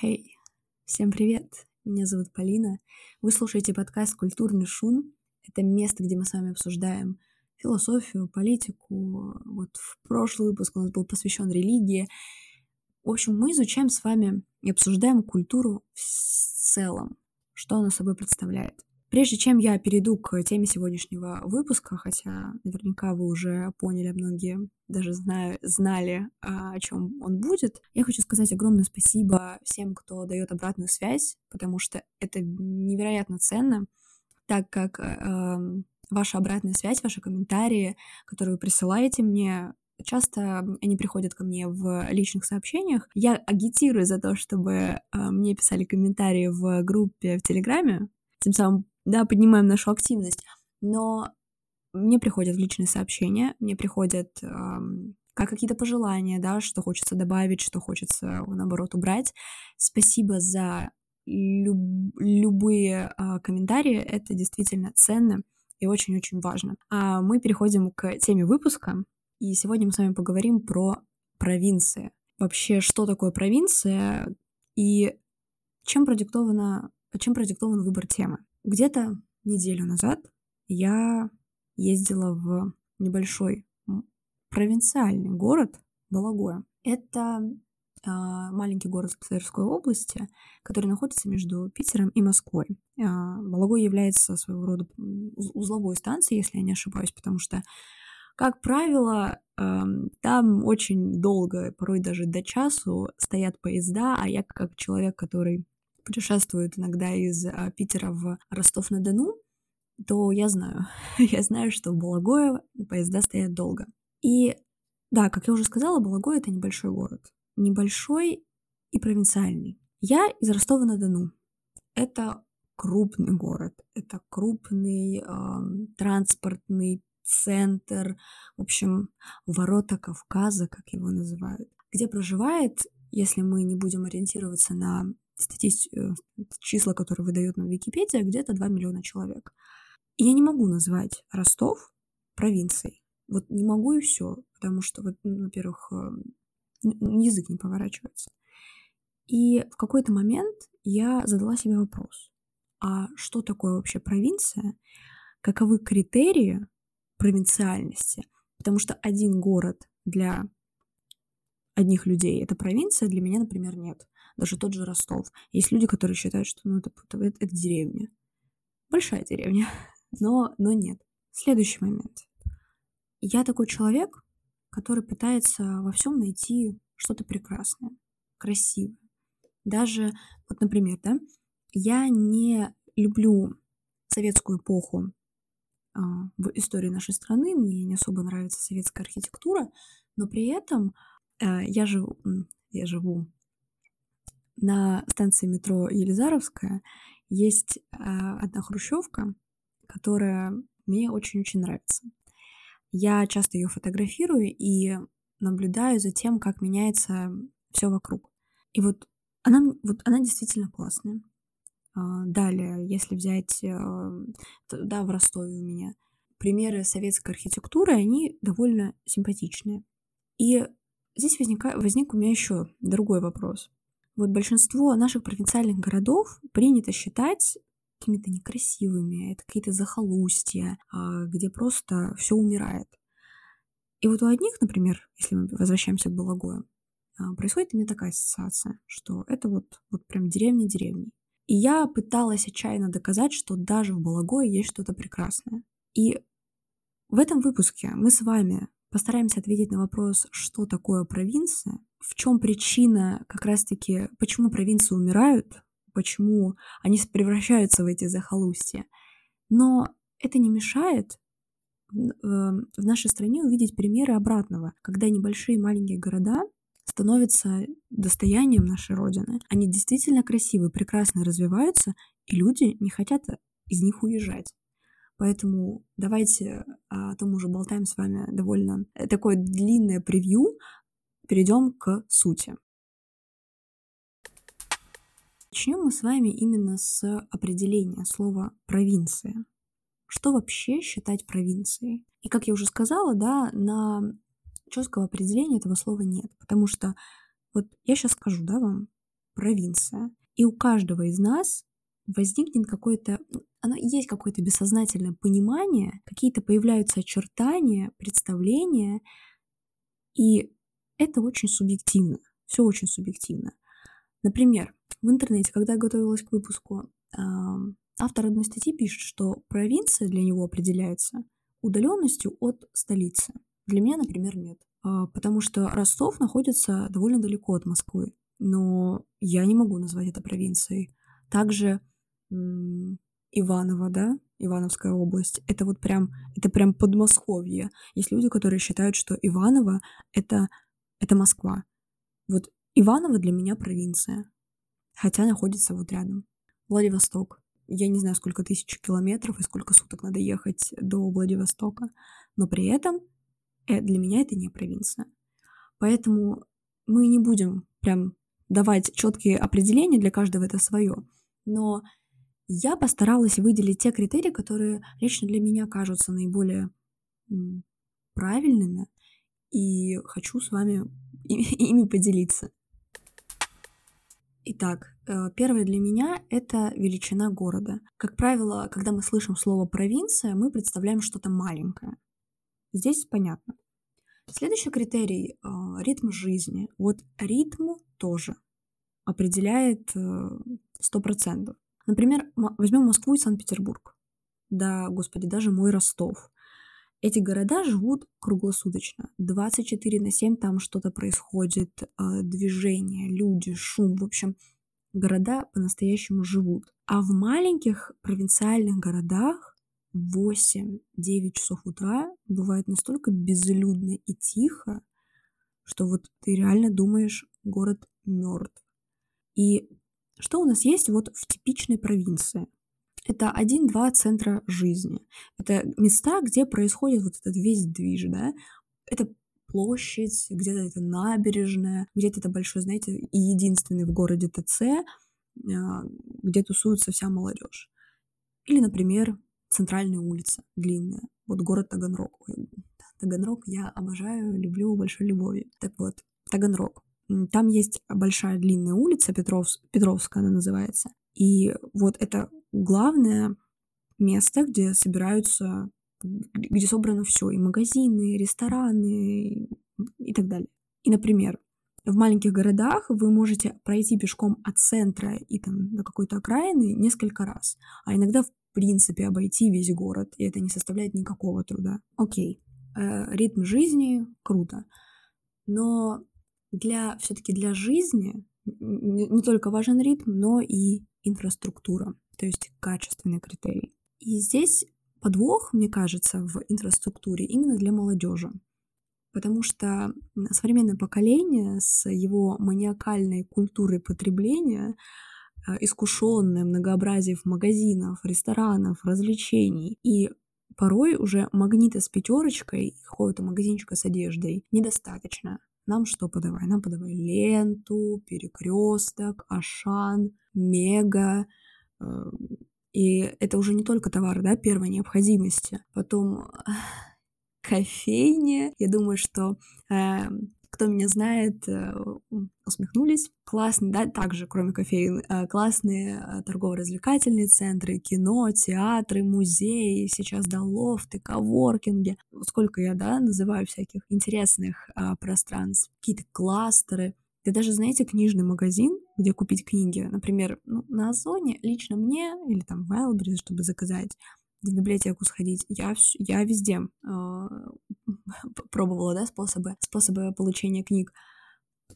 Хей, всем привет! Меня зовут Полина. Вы слушаете подкаст «Культурный шум». Это место, где мы с вами обсуждаем философию, политику. Вот в прошлый выпуск у нас был посвящен религии. В общем, мы изучаем с вами и обсуждаем культуру в целом, что она собой представляет. Прежде чем я перейду к теме сегодняшнего выпуска, хотя наверняка вы уже поняли, многие даже знаю, знали, а, о чем он будет, я хочу сказать огромное спасибо всем, кто дает обратную связь, потому что это невероятно ценно, так как э, ваша обратная связь, ваши комментарии, которые вы присылаете мне, Часто они приходят ко мне в личных сообщениях. Я агитирую за то, чтобы э, мне писали комментарии в группе в Телеграме, тем самым да, поднимаем нашу активность. Но мне приходят личные сообщения, мне приходят эм, как какие-то пожелания, да, что хочется добавить, что хочется, наоборот, убрать. Спасибо за люб- любые э, комментарии, это действительно ценно и очень-очень важно. А мы переходим к теме выпуска, и сегодня мы с вами поговорим про провинции. Вообще, что такое провинция и чем продиктовано, чем продиктован выбор темы. Где-то неделю назад я ездила в небольшой провинциальный город Балагоя. Это э, маленький город в Тверской области, который находится между Питером и Москвой. Э, Балагой является своего рода узловой станцией, если я не ошибаюсь, потому что, как правило, э, там очень долго, порой даже до часу стоят поезда, а я как человек, который путешествует иногда из а, Питера в Ростов-на-Дону, то я знаю, я знаю, что в Балагое поезда стоят долго. И да, как я уже сказала, Балагой — это небольшой город. Небольшой и провинциальный. Я из Ростова-на-Дону. Это крупный город, это крупный э, транспортный центр, в общем, ворота Кавказа, как его называют, где проживает, если мы не будем ориентироваться на статист... Э, числа, которые выдает нам Википедия, где-то 2 миллиона человек. И я не могу назвать Ростов провинцией. Вот не могу и все, потому что, ну, во-первых, эм, язык не поворачивается. И в какой-то момент я задала себе вопрос, а что такое вообще провинция? Каковы критерии провинциальности? Потому что один город для одних людей это провинция, для меня, например, нет даже тот же Ростов. Есть люди, которые считают, что ну, это, это, это деревня. Большая деревня. Но, но нет. Следующий момент. Я такой человек, который пытается во всем найти что-то прекрасное, красивое. Даже, вот, например, да, я не люблю советскую эпоху э, в истории нашей страны, мне не особо нравится советская архитектура, но при этом э, я живу, я живу на станции метро Елизаровская есть а, одна хрущевка, которая мне очень-очень нравится. Я часто ее фотографирую и наблюдаю за тем, как меняется все вокруг. И вот она, вот она действительно классная. А, далее, если взять, а, да, в Ростове у меня, примеры советской архитектуры, они довольно симпатичные. И здесь возника, возник у меня еще другой вопрос. Вот большинство наших провинциальных городов принято считать какими-то некрасивыми, это какие-то захолустья, а, где просто все умирает. И вот у одних, например, если мы возвращаемся к Балагою, а, происходит именно такая ассоциация, что это вот, вот прям деревня деревни. И я пыталась отчаянно доказать, что даже в Балагое есть что-то прекрасное. И в этом выпуске мы с вами постараемся ответить на вопрос, что такое провинция, в чем причина как раз-таки, почему провинции умирают, почему они превращаются в эти захолустья. Но это не мешает в нашей стране увидеть примеры обратного, когда небольшие маленькие города становятся достоянием нашей Родины. Они действительно красивые, прекрасно развиваются, и люди не хотят из них уезжать. Поэтому давайте, а то мы уже болтаем с вами довольно э, такое длинное превью, перейдем к сути. Начнем мы с вами именно с определения слова провинция. Что вообще считать провинцией? И как я уже сказала, да, на четкого определения этого слова нет, потому что вот я сейчас скажу, да, вам провинция. И у каждого из нас возникнет какое-то, ну, оно есть какое-то бессознательное понимание, какие-то появляются очертания, представления, и это очень субъективно, все очень субъективно. Например, в интернете, когда я готовилась к выпуску, автор одной статьи пишет, что провинция для него определяется удаленностью от столицы. Для меня, например, нет. А, потому что Ростов находится довольно далеко от Москвы, но я не могу назвать это провинцией. Также Иваново, да, Ивановская область, это вот прям, это прям Подмосковье. Есть люди, которые считают, что Иваново — это, это Москва. Вот Иваново для меня провинция, хотя находится вот рядом. Владивосток. Я не знаю, сколько тысяч километров и сколько суток надо ехать до Владивостока, но при этом э, для меня это не провинция. Поэтому мы не будем прям давать четкие определения, для каждого это свое. Но я постаралась выделить те критерии, которые лично для меня кажутся наиболее правильными, и хочу с вами ими поделиться. Итак, э, первое для меня — это величина города. Как правило, когда мы слышим слово «провинция», мы представляем что-то маленькое. Здесь понятно. Следующий критерий э, — ритм жизни. Вот ритм тоже определяет э, сто процентов. Например, возьмем Москву и Санкт-Петербург. Да, господи, даже мой Ростов. Эти города живут круглосуточно. 24 на 7 там что-то происходит, э, движение, люди, шум. В общем, города по-настоящему живут. А в маленьких провинциальных городах 8-9 часов утра бывает настолько безлюдно и тихо, что вот ты реально думаешь, город мертв. И что у нас есть вот в типичной провинции? Это один-два центра жизни. Это места, где происходит вот этот весь движ, да? Это площадь, где-то это набережная, где-то это большой, знаете, и единственный в городе ТЦ, а, где тусуется вся молодежь. Или, например, центральная улица, длинная. Вот город Таганрог. Таганрог я обожаю, люблю большой любовью. Так вот, Таганрог. Там есть большая длинная улица, Петровс, Петровская она называется. И вот это главное место, где собираются, где собрано все, и магазины, и рестораны, и так далее. И, например, в маленьких городах вы можете пройти пешком от центра и там до какой-то окраины несколько раз, а иногда в принципе обойти весь город, и это не составляет никакого труда. Окей, э, ритм жизни круто, но для все-таки для жизни не только важен ритм, но и инфраструктура, то есть качественный критерий. И здесь подвох, мне кажется, в инфраструктуре именно для молодежи. Потому что современное поколение с его маниакальной культурой потребления, э, искушенное многообразием магазинов, ресторанов, развлечений и порой уже магнита с пятерочкой какого-то магазинчика с одеждой недостаточно. Нам что подавай? Нам подавай ленту, перекресток, Ашан, Мега. Эм, и это уже не только товары, да, первой необходимости. Потом кофейня. Я думаю, что э, кто меня знает, э, усмехнулись. Классные, да, также, кроме кофеин, э, классные э, торгово-развлекательные центры, кино, театры, музеи, сейчас, да, лофты, коворкинги. Сколько я, да, называю всяких интересных пространств, какие-то кластеры. Да даже, знаете, книжный магазин, где купить книги, например, ну, на Озоне лично мне, или там в Wildberries, чтобы заказать, в библиотеку сходить. Я, я везде э, пробовала да, способы, способы получения книг.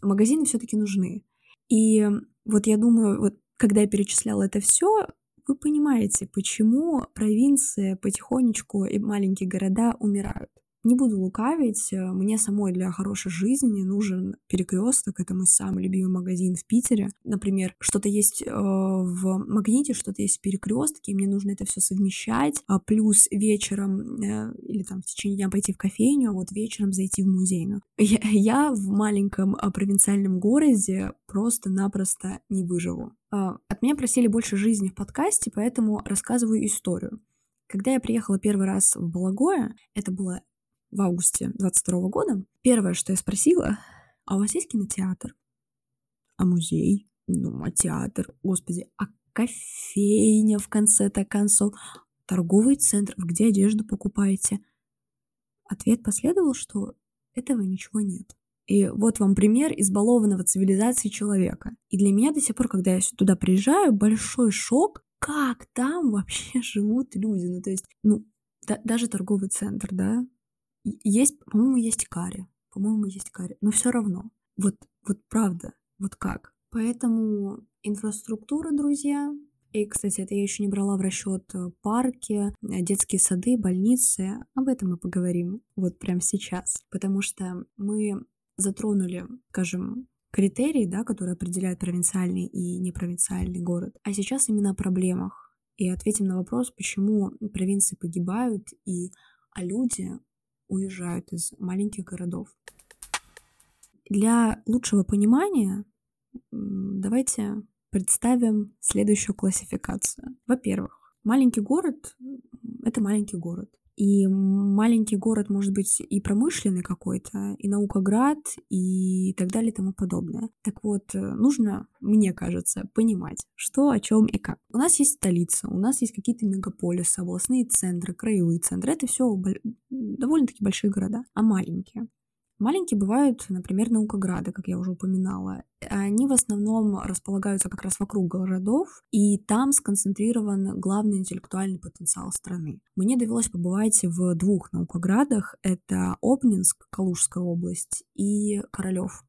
Магазины все-таки нужны. И вот я думаю, вот когда я перечисляла это все, вы понимаете, почему провинции потихонечку и маленькие города умирают. Не буду лукавить, э, мне самой для хорошей жизни нужен перекресток. Это мой самый любимый магазин в Питере. Например, что-то есть э, в магните, что-то есть в перекрестке, мне нужно это все совмещать. А плюс вечером э, или там в течение дня пойти в кофейню, а вот вечером зайти в музейную. Я, я в маленьком э, провинциальном городе просто-напросто не выживу. Э, от меня просили больше жизни в подкасте, поэтому рассказываю историю. Когда я приехала первый раз в Балагое, это было в августе 22 года, первое, что я спросила, а у вас есть кинотеатр? А музей? Ну, а театр, господи, а кофейня в конце-то концов, торговый центр, где одежду покупаете? Ответ последовал, что этого ничего нет. И вот вам пример избалованного цивилизации человека. И для меня до сих пор, когда я туда приезжаю, большой шок, как там вообще живут люди. Ну, то есть, ну, да, даже торговый центр, да, есть, по-моему, есть карри, по-моему, есть карри, но все равно, вот, вот правда, вот как. Поэтому инфраструктура, друзья, и, кстати, это я еще не брала в расчет э, парки, э, детские сады, больницы. Об этом мы поговорим вот прямо сейчас. Потому что мы затронули, скажем, критерии, да, которые определяют провинциальный и непровинциальный город. А сейчас именно о проблемах. И ответим на вопрос, почему провинции погибают, и, а люди уезжают из маленьких городов. Для лучшего понимания давайте представим следующую классификацию. Во-первых, маленький город — это маленький город. И маленький город может быть и промышленный какой-то, и наукоград, и так далее и тому подобное. Так вот, э, нужно, мне кажется, понимать, что, о чем и как. У нас есть столица, у нас есть какие-то мегаполисы, областные центры, краевые центры. Это все довольно-таки большие города, а маленькие. Маленькие бывают, например, наукограды, как я уже упоминала. Они в основном располагаются как раз вокруг городов, и там сконцентрирован главный интеллектуальный потенциал страны. Мне довелось побывать в двух наукоградах. Это Обнинск, Калужская область, и Королёв,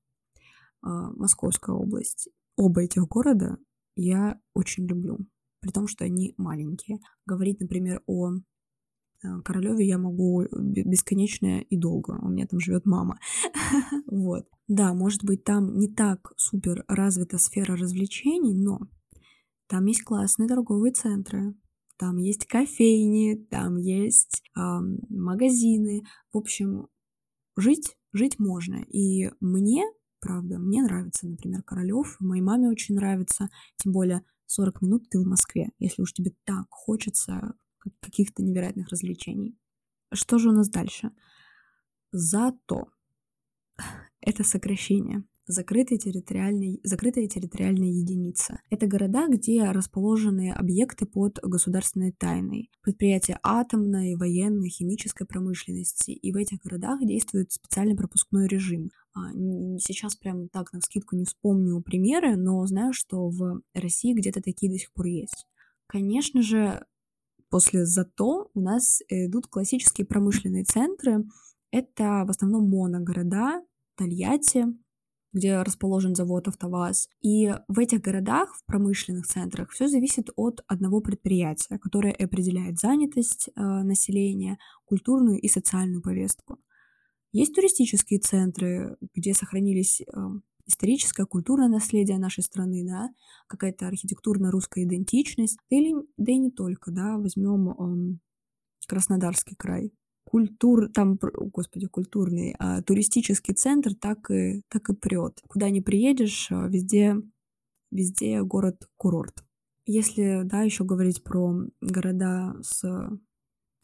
а, Московская область. Оба этих города я очень люблю, при том, что они маленькие. Говорить, например, о Королеве я могу бесконечно и долго. У меня там живет мама. вот. Да, может быть, там не так супер развита сфера развлечений, но там есть классные торговые центры, там есть кофейни, там есть э, магазины. В общем, жить, жить можно. И мне, правда, мне нравится, например, Королев, моей маме очень нравится, тем более 40 минут ты в Москве. Если уж тебе так хочется каких-то невероятных развлечений. Что же у нас дальше? Зато это сокращение. Закрытые территориальные, закрытая территориальная единица. Это города, где расположены объекты под государственной тайной. Предприятия атомной, военной, химической промышленности. И в этих городах действует специальный пропускной режим. А, сейчас прям так на скидку не вспомню примеры, но знаю, что в России где-то такие до сих пор есть. Конечно же, После зато у нас идут классические промышленные центры. Это в основном моногорода, Тольятти, где расположен завод «АвтоВАЗ». И в этих городах, в промышленных центрах, все зависит от одного предприятия, которое определяет занятость э, населения, культурную и социальную повестку. Есть туристические центры, где сохранились э, историческое, культурное наследие нашей страны, да, какая-то архитектурная русская идентичность, или, да и не только, да, возьмем эм, Краснодарский край. Культур, там, господи, культурный, а туристический центр так и, так и прет. Куда не приедешь, а, везде, везде город-курорт. Если, да, еще говорить про города с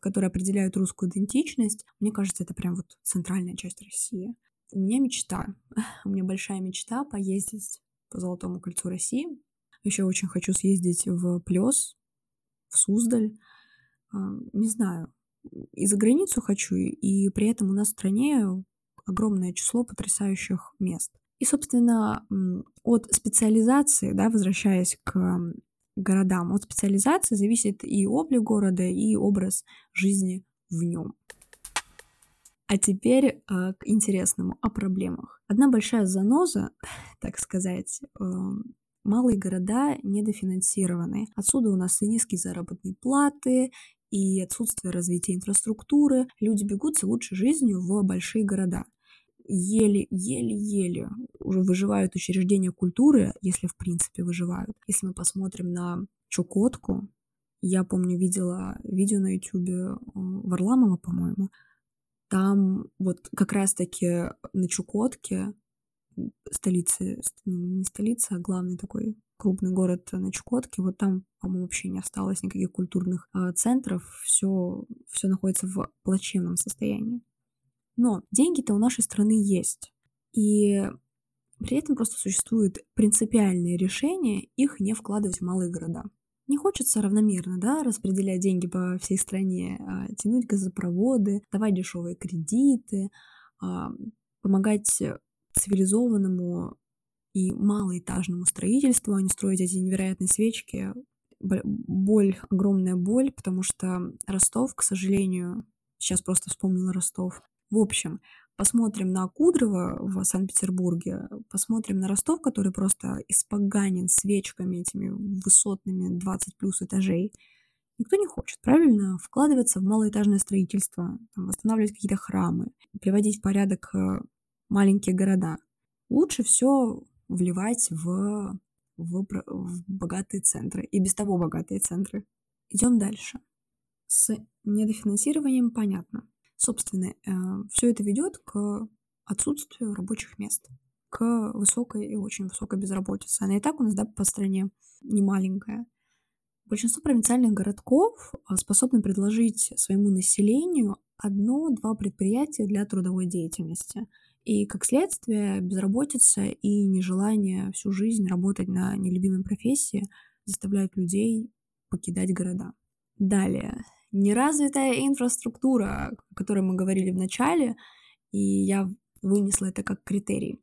которые определяют русскую идентичность, мне кажется, это прям вот центральная часть России. У меня мечта, у меня большая мечта поездить по Золотому кольцу России. Еще очень хочу съездить в Плес, в Суздаль. Не знаю, и за границу хочу, и при этом у нас в стране огромное число потрясающих мест. И, собственно, от специализации, да, возвращаясь к городам, от специализации зависит и облик города, и образ жизни в нем. А теперь э, к интересному, о проблемах. Одна большая заноза, так сказать, э, малые города недофинансированы. Отсюда у нас и низкие заработные платы, и отсутствие развития инфраструктуры. Люди бегут за лучшей жизнью в большие города. Еле-еле-еле уже выживают учреждения культуры, если в принципе выживают. Если мы посмотрим на Чукотку, я помню, видела видео на ютюбе э, Варламова, по-моему, там вот как раз-таки на Чукотке, столице, не столица, а главный такой крупный город на Чукотке, вот там, по-моему, вообще не осталось никаких культурных э, центров, все, все находится в плачевном состоянии. Но деньги-то у нашей страны есть. И При этом просто существуют принципиальные решения их не вкладывать в малые города. Не хочется равномерно да, распределять деньги по всей стране, а тянуть газопроводы, давать дешевые кредиты, а, помогать цивилизованному и малоэтажному строительству, а не строить эти невероятные свечки. Боль, огромная боль, потому что Ростов, к сожалению, сейчас просто вспомнила Ростов. В общем, посмотрим на Кудрово в Санкт-Петербурге, посмотрим на Ростов, который просто испоганен свечками этими высотными 20 плюс этажей. Никто не хочет, правильно, вкладываться в малоэтажное строительство, там, восстанавливать какие-то храмы, приводить в порядок э, маленькие города. Лучше все вливать в, в, в богатые центры, и без того богатые центры. Идем дальше. С недофинансированием понятно. Собственно, э, все это ведет к отсутствию рабочих мест, к высокой и очень высокой безработице. Она и так у нас, да, по стране не маленькая. Большинство провинциальных городков э, способны предложить своему населению одно-два предприятия для трудовой деятельности. И, как следствие, безработица и нежелание всю жизнь работать на нелюбимой профессии заставляют людей покидать города. Далее, неразвитая инфраструктура, о которой мы говорили в начале, и я вынесла это как критерий.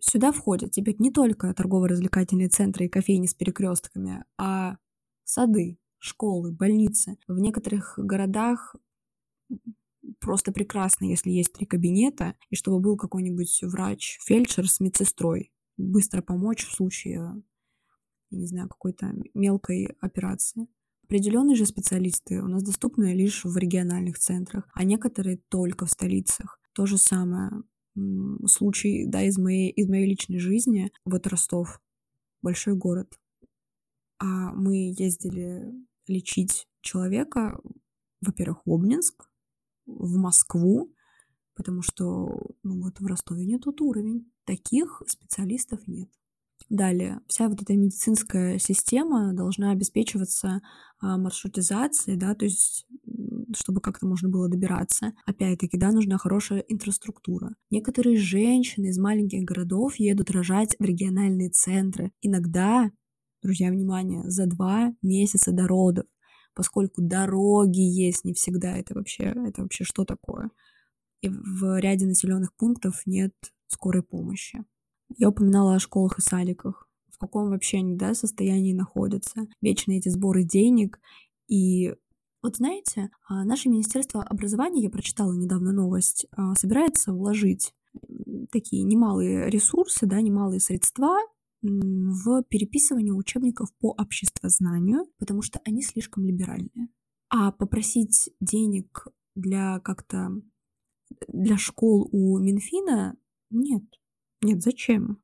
Сюда входят теперь не только торгово-развлекательные центры и кофейни с перекрестками, а сады, школы, больницы. В некоторых городах просто прекрасно, если есть три кабинета, и чтобы был какой-нибудь врач, фельдшер с медсестрой, быстро помочь в случае, не знаю, какой-то мелкой операции. Определенные же специалисты у нас доступны лишь в региональных центрах, а некоторые только в столицах. То же самое случай, да, из моей, из моей личной жизни. Вот Ростов, большой город. А мы ездили лечить человека, во-первых, в Обнинск, в Москву, потому что ну, вот в Ростове не тот уровень. Таких специалистов нет. Далее, вся вот эта медицинская система должна обеспечиваться а, маршрутизацией, да, то есть чтобы как-то можно было добираться. Опять-таки, да, нужна хорошая инфраструктура. Некоторые женщины из маленьких городов едут рожать в региональные центры. Иногда, друзья, внимание, за два месяца до родов, поскольку дороги есть не всегда, это вообще, это вообще что такое? И в ряде населенных пунктов нет скорой помощи. Я упоминала о школах и садиках. В каком вообще они, да, состоянии находятся. Вечно эти сборы денег. И вот знаете, а, наше Министерство образования, я прочитала недавно новость, а, собирается вложить такие немалые ресурсы, да, немалые средства в переписывание учебников по обществознанию, потому что они слишком либеральные. А попросить денег для как-то для школ у Минфина нет. Нет, зачем?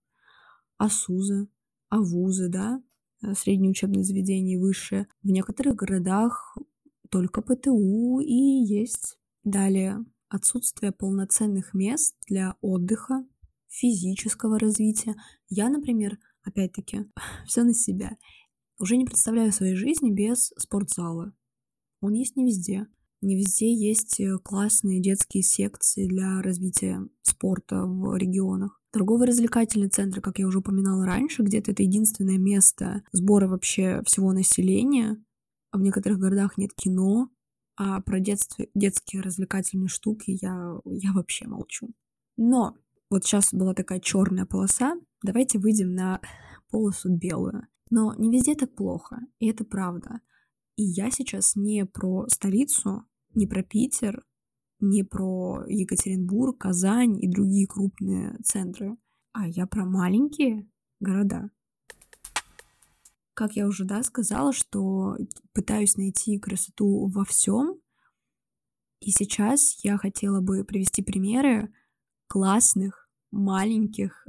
А СУЗы, а вузы, да, э, средние учебные заведения и высшие. В некоторых городах только ПТУ и есть. Далее, отсутствие полноценных мест для отдыха, физического развития. Я, например, опять-таки, все на себя. Уже не представляю своей жизни без спортзала. Он есть не везде. Не везде есть э, классные детские секции для развития спорта в регионах. Торгово-развлекательные центры, как я уже упоминала раньше, где-то это единственное место сбора вообще всего населения. А в некоторых городах нет кино, а про детстве, детские развлекательные штуки я, я вообще молчу. Но вот сейчас была такая черная полоса, давайте выйдем на полосу белую. Но не везде так плохо, и это правда. И я сейчас не про столицу, не про Питер, не про Екатеринбург, Казань и другие крупные центры, а я про маленькие города. Как я уже да, сказала, что пытаюсь найти красоту во всем. И сейчас я хотела бы привести примеры классных, маленьких,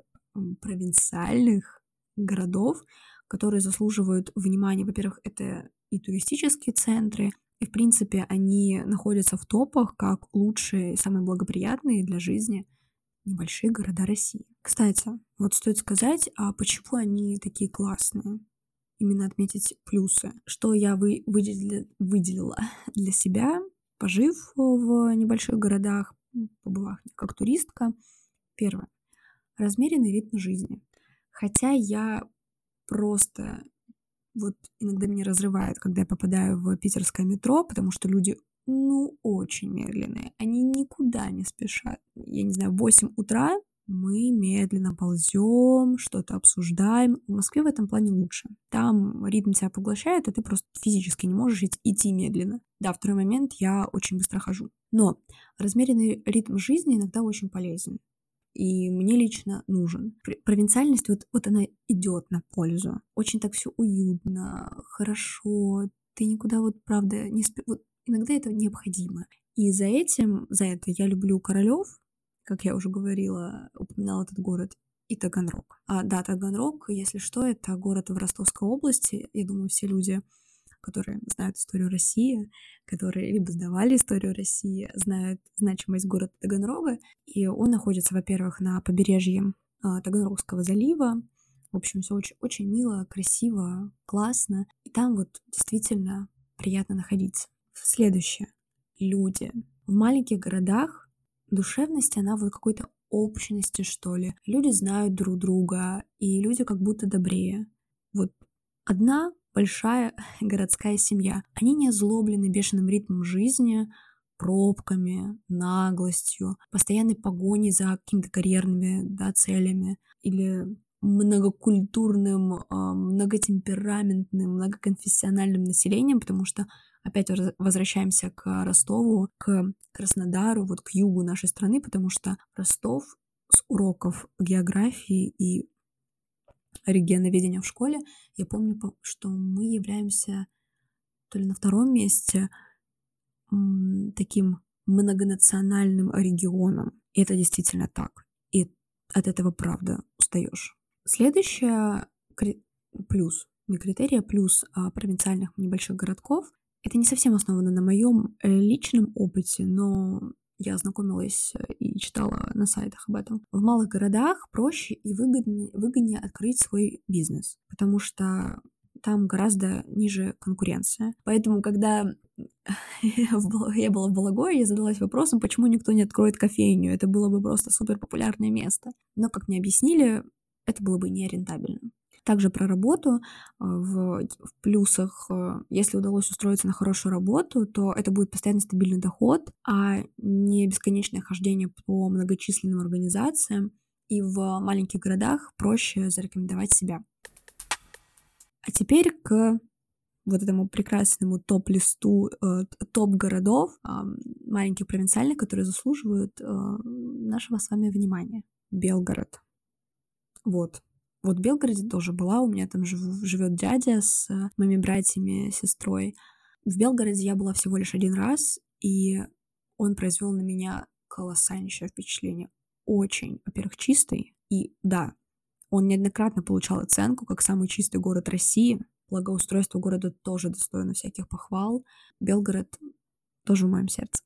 провинциальных городов, которые заслуживают внимания. Во-первых, это и туристические центры, и, в принципе, они находятся в топах как лучшие самые благоприятные для жизни небольшие города России. Кстати, вот стоит сказать, а почему они такие классные? Именно отметить плюсы. Что я вы, выделила, выделила для себя, пожив в небольших городах, побывав как туристка. Первое. размеренный ритм жизни. Хотя я просто вот иногда меня разрывает, когда я попадаю в питерское метро, потому что люди, ну, очень медленные. Они никуда не спешат. Я не знаю, в 8 утра мы медленно ползем, что-то обсуждаем. В Москве в этом плане лучше. Там ритм тебя поглощает, и ты просто физически не можешь идти медленно. Да, второй момент, я очень быстро хожу. Но размеренный ритм жизни иногда очень полезен. И мне лично нужен. Провинциальность, вот, вот она идет на пользу. Очень так все уютно, хорошо. Ты никуда вот, правда, не спи... Вот иногда это необходимо. И за этим, за это я люблю королев, как я уже говорила, упоминала этот город, и Таганрог. А, да, Таганрог, если что, это город в Ростовской области. Я думаю, все люди, которые знают историю России, которые либо сдавали историю России, знают значимость города Таганрога. И он находится, во-первых, на побережье а, Таганрогского залива. В общем, все очень, очень мило, красиво, классно. И там вот действительно приятно находиться. Следующее. Люди. В маленьких городах душевность, она в какой-то общности, что ли. Люди знают друг друга, и люди как будто добрее. Вот одна большая городская семья. Они не озлоблены бешеным ритмом жизни, пробками, наглостью, постоянной погоней за какими-то карьерными да, целями или многокультурным, а, многотемпераментным, многоконфессиональным населением, потому что опять возвращаемся к Ростову, к Краснодару, вот к югу нашей страны, потому что Ростов с уроков географии и регионоведения в школе, я помню, что мы являемся то ли на втором месте таким многонациональным регионом. И это действительно так. И от этого, правда, устаешь. Следующее плюс, не критерия, плюс а, провинциальных небольших городков это не совсем основано на моем э, личном опыте, но я ознакомилась э, и читала на сайтах об этом. В малых городах проще и выгоднее, выгоднее открыть свой бизнес, потому что там гораздо ниже конкуренция. Поэтому, когда я была в Балагое, я задалась вопросом, почему никто не откроет кофейню. Это было бы просто супер популярное место. Но, как мне объяснили, это было бы нерентабельно. Также про работу э, в, в плюсах, э, если удалось устроиться на хорошую работу, то это будет постоянно стабильный доход, а не бесконечное хождение по многочисленным организациям. И в маленьких городах проще зарекомендовать себя. А теперь к вот этому прекрасному топ-листу э, топ-городов, маленьких провинциальных, которые заслуживают нашего с вами внимания. Белгород. Вот. Вот в Белгороде тоже была, у меня там жив, живет дядя с э, моими братьями, сестрой. В Белгороде я была всего лишь один раз, и он произвел на меня колоссальнейшее впечатление. Очень, во-первых, чистый, и да, он неоднократно получал оценку как самый чистый город России. Благоустройство города тоже достойно всяких похвал. Белгород тоже в моем сердце.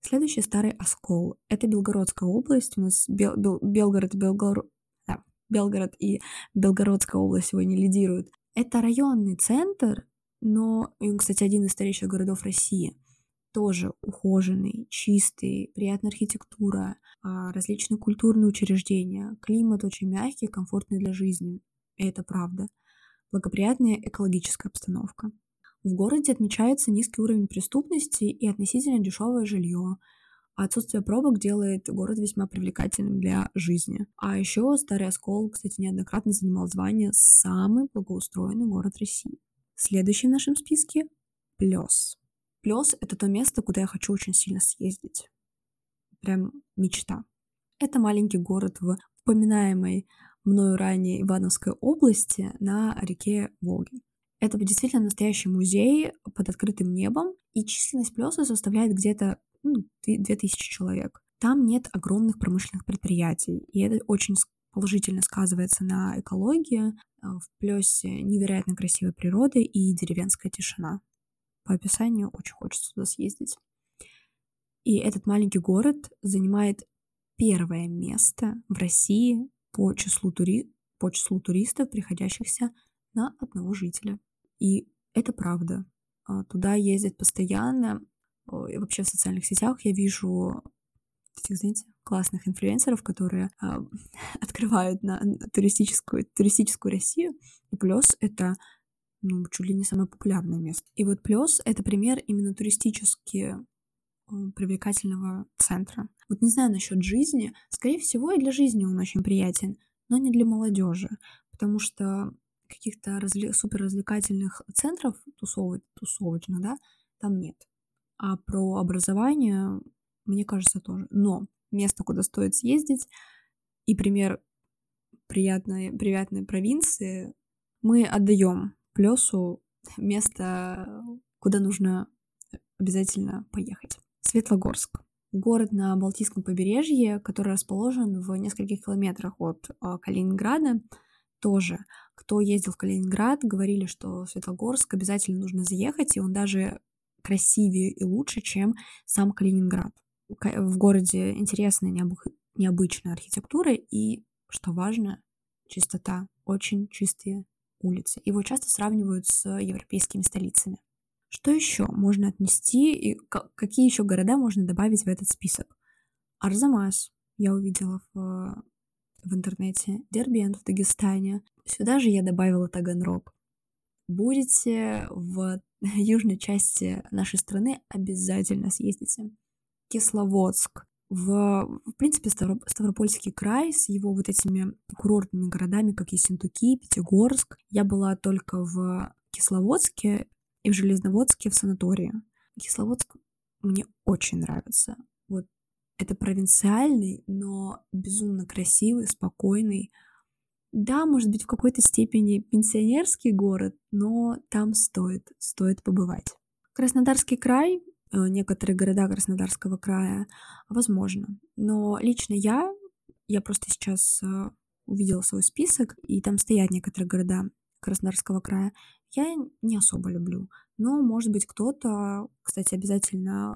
Следующий старый оскол. Это Белгородская область. У нас Бел, Бел, Белгород, Белгород, Белгород и Белгородская область сегодня лидируют. Это районный центр, но, он, кстати, один из старейших городов России. Тоже ухоженный, чистый, приятная архитектура, а, различные культурные учреждения, климат очень мягкий, комфортный для жизни. И это правда. Благоприятная экологическая обстановка. В городе отмечается низкий уровень преступности и относительно дешевое жилье, отсутствие пробок делает город весьма привлекательным для жизни. А еще Старый Оскол, кстати, неоднократно занимал звание «Самый благоустроенный город России». Следующий в нашем списке — Плес. Плес — это то место, куда я хочу очень сильно съездить. Прям мечта. Это маленький город в упоминаемой мною ранее Ивановской области на реке Волги. Это действительно настоящий музей под открытым небом, и численность Плеса составляет где-то ну, 2000 человек. Там нет огромных промышленных предприятий, и это очень положительно сказывается на экологии, а, в плюсе невероятно красивой природы и деревенская тишина. По описанию очень хочется туда съездить. И этот маленький город занимает первое место в России по числу, тури... по числу туристов, приходящихся на одного жителя. И это правда. А, туда ездят постоянно вообще в социальных сетях я вижу этих, знаете, классных инфлюенсеров, которые э, открывают на туристическую, туристическую Россию. И плюс это ну, чуть ли не самое популярное место. И вот плюс это пример именно туристически привлекательного центра. Вот не знаю насчет жизни. Скорее всего, и для жизни он очень приятен, но не для молодежи, потому что каких-то разве... суперразвлекательных центров тусовоч... тусовочных, да, там нет. А про образование, мне кажется, тоже. Но место, куда стоит съездить, и пример приятной, приятной провинции, мы отдаем плюсу место, куда нужно обязательно поехать. Светлогорск. Город на Балтийском побережье, который расположен в нескольких километрах от э, Калининграда. Тоже, кто ездил в Калининград, говорили, что Светлогорск обязательно нужно заехать, и он даже красивее и лучше, чем сам Калининград. В городе интересная, необы... необычная архитектура и, что важно, чистота. Очень чистые улицы. Его часто сравнивают с европейскими столицами. Что еще можно отнести и какие еще города можно добавить в этот список? Арзамас я увидела в, в интернете, Дербент в Дагестане. Сюда же я добавила Таганрог. Будете в южной части нашей страны, обязательно съездите. Кисловодск. В, в принципе, Ставропольский край с его вот этими курортными городами, как Ессентуки, Пятигорск. Я была только в Кисловодске и в Железноводске в санатории. Кисловодск мне очень нравится. Вот это провинциальный, но безумно красивый, спокойный. Да, может быть, в какой-то степени пенсионерский город, но там стоит, стоит побывать. Краснодарский край, э, некоторые города Краснодарского края, возможно. Но лично я, я просто сейчас э, увидела свой список, и там стоят некоторые города Краснодарского края, я не особо люблю. Но, может быть, кто-то, кстати, обязательно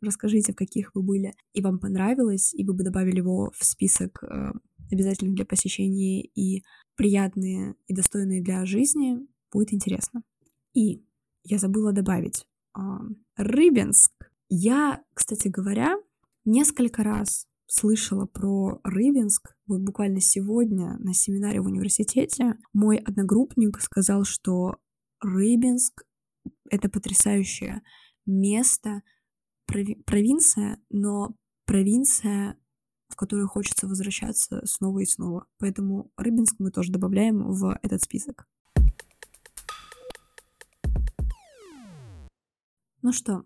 расскажите, в каких вы были, и вам понравилось, и вы бы добавили его в список э, обязательных для посещения и приятные и достойные для жизни, будет интересно. И я забыла добавить э, Рыбинск. Я, кстати говоря, несколько раз слышала про Рыбинск. Вот буквально сегодня на семинаре в университете мой одногруппник сказал, что Рыбинск — это потрясающее место, прови- провинция, но провинция, в которую хочется возвращаться снова и снова. Поэтому Рыбинск мы тоже добавляем в этот список. Ну что,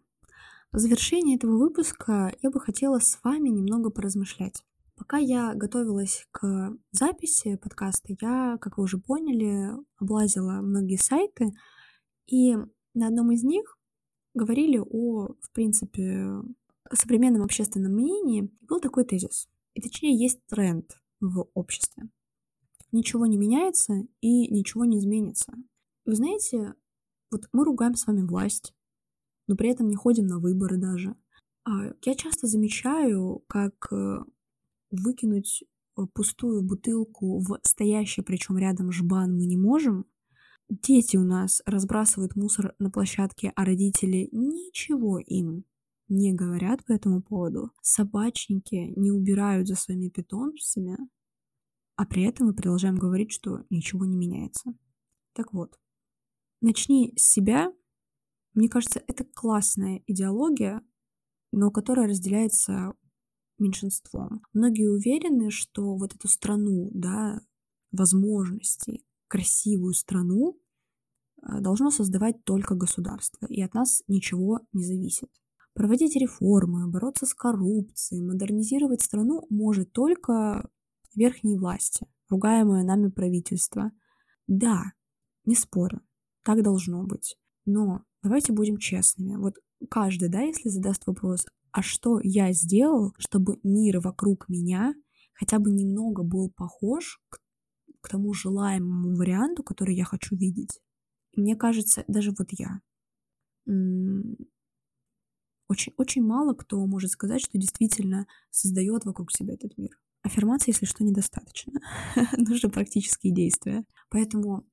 в завершении этого выпуска я бы хотела с вами немного поразмышлять. Пока я готовилась к записи подкаста, я, как вы уже поняли, облазила многие сайты, и на одном из них говорили о, в принципе, современном общественном мнении. Был такой тезис, и точнее есть тренд в обществе. Ничего не меняется и ничего не изменится. Вы знаете, вот мы ругаем с вами власть, но при этом не ходим на выборы даже. А я часто замечаю, как э, выкинуть э, пустую бутылку в стоящий, причем рядом жбан мы не можем. Дети у нас разбрасывают мусор на площадке, а родители ничего им не говорят по этому поводу. Собачники не убирают за своими питомцами, а при этом мы продолжаем говорить, что ничего не меняется. Так вот, начни с себя. Мне кажется, это классная идеология, но которая разделяется меньшинством. Многие уверены, что вот эту страну, да, возможностей, красивую страну э, должно создавать только государство, и от нас ничего не зависит. Проводить реформы, бороться с коррупцией, модернизировать страну может только верхние власти, ругаемое нами правительство. Да, не спорю, так должно быть. Но давайте будем честными. Вот каждый, да, если задаст вопрос, а что я сделал, чтобы мир вокруг меня хотя бы немного был похож к, к тому желаемому варианту, который я хочу видеть. Мне кажется, даже вот я, очень, очень мало кто может сказать, что действительно создает вокруг себя этот мир. Аффирмации, если что, недостаточно. Нужны практические действия. Поэтому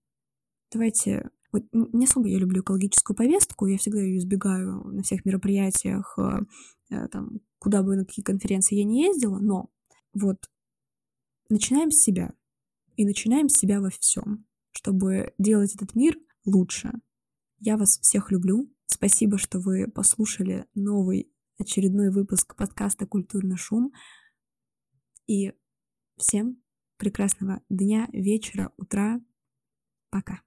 давайте вот не особо я люблю экологическую повестку, я всегда ее избегаю на всех мероприятиях, э, э, там, куда бы на какие конференции я не ездила, но вот начинаем с себя. И начинаем с себя во всем, чтобы делать этот мир лучше. Я вас всех люблю. Спасибо, что вы послушали новый очередной выпуск подкаста «Культурный шум». И всем прекрасного дня, вечера, утра. Пока.